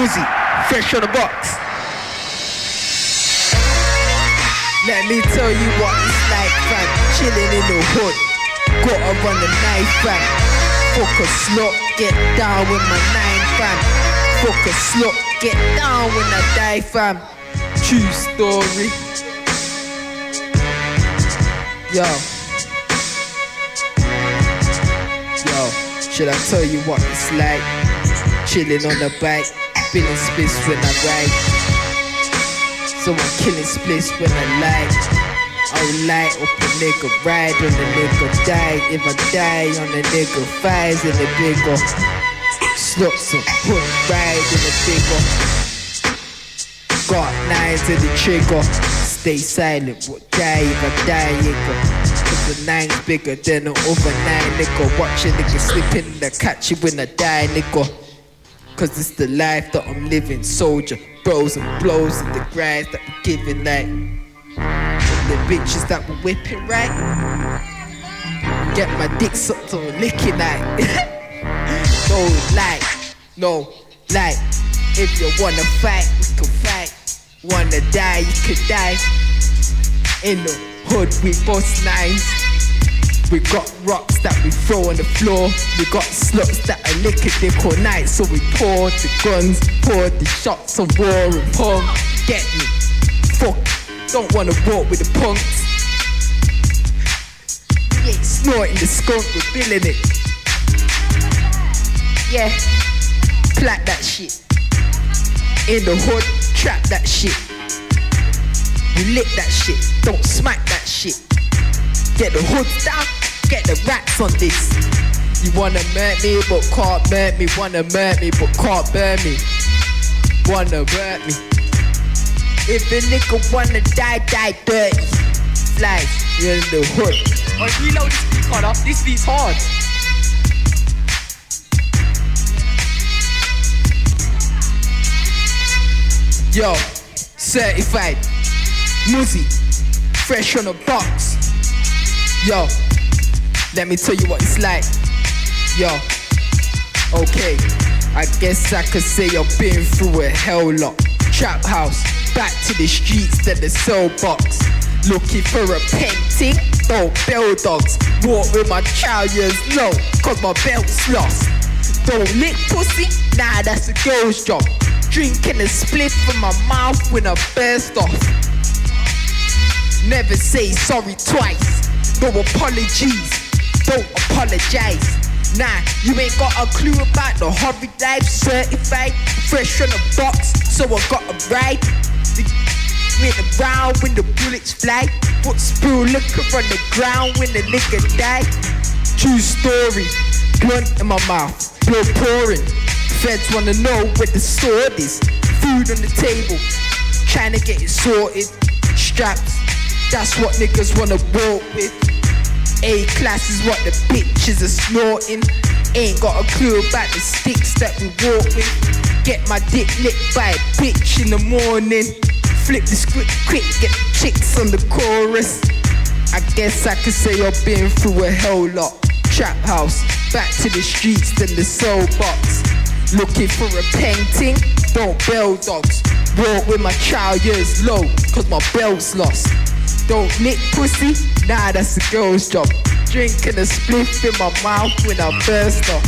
Woozy, fresh on the box. Let me tell you what it's like, fam. Chilling in the hood. Gotta run the knife, fam. Fuck a slot, get down with my nine, fam. Fuck a slot, get down when I die, fam. True story. Yo. Yo, should I tell you what it's like? Chilling on the bike, feeling space when I ride. So I'm killing splits when I light. I'll light up a nigga, ride on the nigga, die. If I die on the nigga, fires in the bigger. Slots and put ride in the bigger. Got nines in the trigger. Stay silent, but die if I die, nigga. Cause the nine's bigger than other nine, nigga. Watch a nigga slip in the catch you when I die, nigga. Cause it's the life that I'm living, soldier. Bros and blows and the grinds that we're giving, like. The bitches that we're whipping, right? Get my dick sucked on licking, like. no, like, no, like. If you wanna fight, we can fight. Wanna die, you can die. In the hood, we both nines. We got rocks that we throw on the floor. We got sluts that are a dick all night. So we pour the guns, pour the shots of war and pong. Get me? Fuck. Don't wanna walk with the punks. We ain't snorting the skunk, we're billing it. Yeah. Plat that shit. In the hood, trap that shit. We lick that shit. Don't smack that shit. Get the hood down, get the rats on this. You wanna murk me, but can't murk me. Wanna murk me, but can't burn me. Wanna murk me. If a nigga wanna die, die dirty. You're in the hood. Oh, reload this beat hard up. This beat's hard. Yo, certified. Muzzy, fresh on the box. Yo, let me tell you what it's like. Yo, okay, I guess I could say I've been through a hell lot. Trap house, back to the streets, then the cell box. Looking for a painting, don't bell dogs. Walk with my child years low, cause my belt's lost. Don't lick pussy, nah, that's a girl's job. Drinking a spliff from my mouth when I burst off. Never say sorry twice. No apologies. Don't apologize. Nah, you ain't got a clue about the hurry life. Certified, fresh on the box, so I got a ride. The in the ground when the bullets fly. Put spill liquor on the ground when the nigga die. True story. Blunt in my mouth, blood pouring. Feds wanna know where the sword is. Food on the table, trying to get it sorted. Straps, that's what niggas wanna walk with. A class is what the bitches are snorting. Ain't got a clue about the sticks that we walk with. Get my dick licked by a bitch in the morning. Flip the script quick, get the chicks on the chorus. I guess I could say I've been through a hell lot. Trap house, back to the streets, then the soul box. Looking for a painting, don't bell dogs. Walk with my child years low, cause my belt's lost. Don't nick pussy, nah, that's a girl's job. Drinking a spliff in my mouth when I burst up.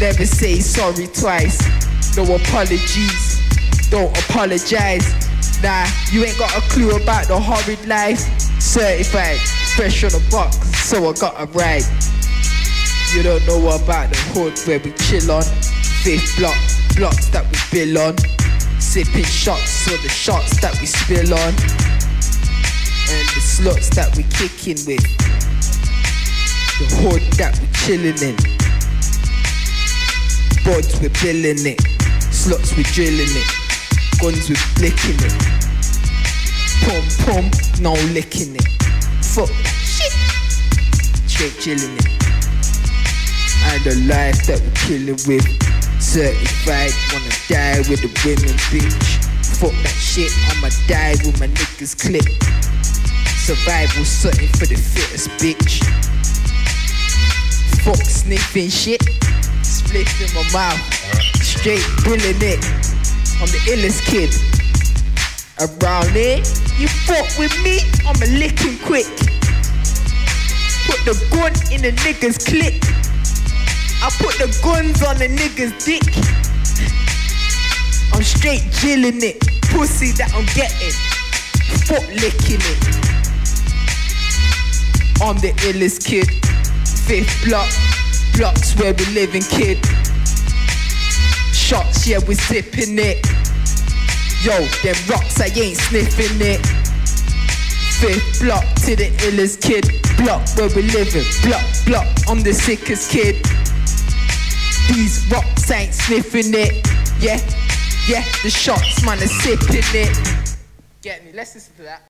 Never say sorry twice, no apologies. Don't apologize. Nah, you ain't got a clue about the horrid life. Certified, fresh on the box, so I got a ride. You don't know about the hood where we chill on. Fifth block, blocks that we bill on. Sipping shots or the shots that we spill on. Slots that we kicking with. The hood that we chilling in. Bods we billing it. Slots we drilling it. Guns we flicking it. Pum pum, no licking it. Fuck that shit. Straight chilling it. And the life that we're killing with. Certified, wanna die with the women, bitch. Fuck that shit, I'ma die with my niggas clip. Survival, something for the fittest, bitch. Fuck sniffing shit, spliff in my mouth. straight billing it. I'm the illest kid. Around here, you fuck with me, I'm a licking quick. Put the gun in the nigga's clip. I put the guns on the nigga's dick. I'm straight jilling it. Pussy that I'm getting. Fuck licking it. I'm the illest kid. Fifth block. Blocks where we living, kid. Shots, yeah, we sipping it. Yo, them rocks, I ain't sniffing it. Fifth block to the illest kid. Block where we living. Block, block, I'm the sickest kid. These rocks ain't sniffing it. Yeah, yeah, the shots, man, are sipping it. Get me, let's listen to that.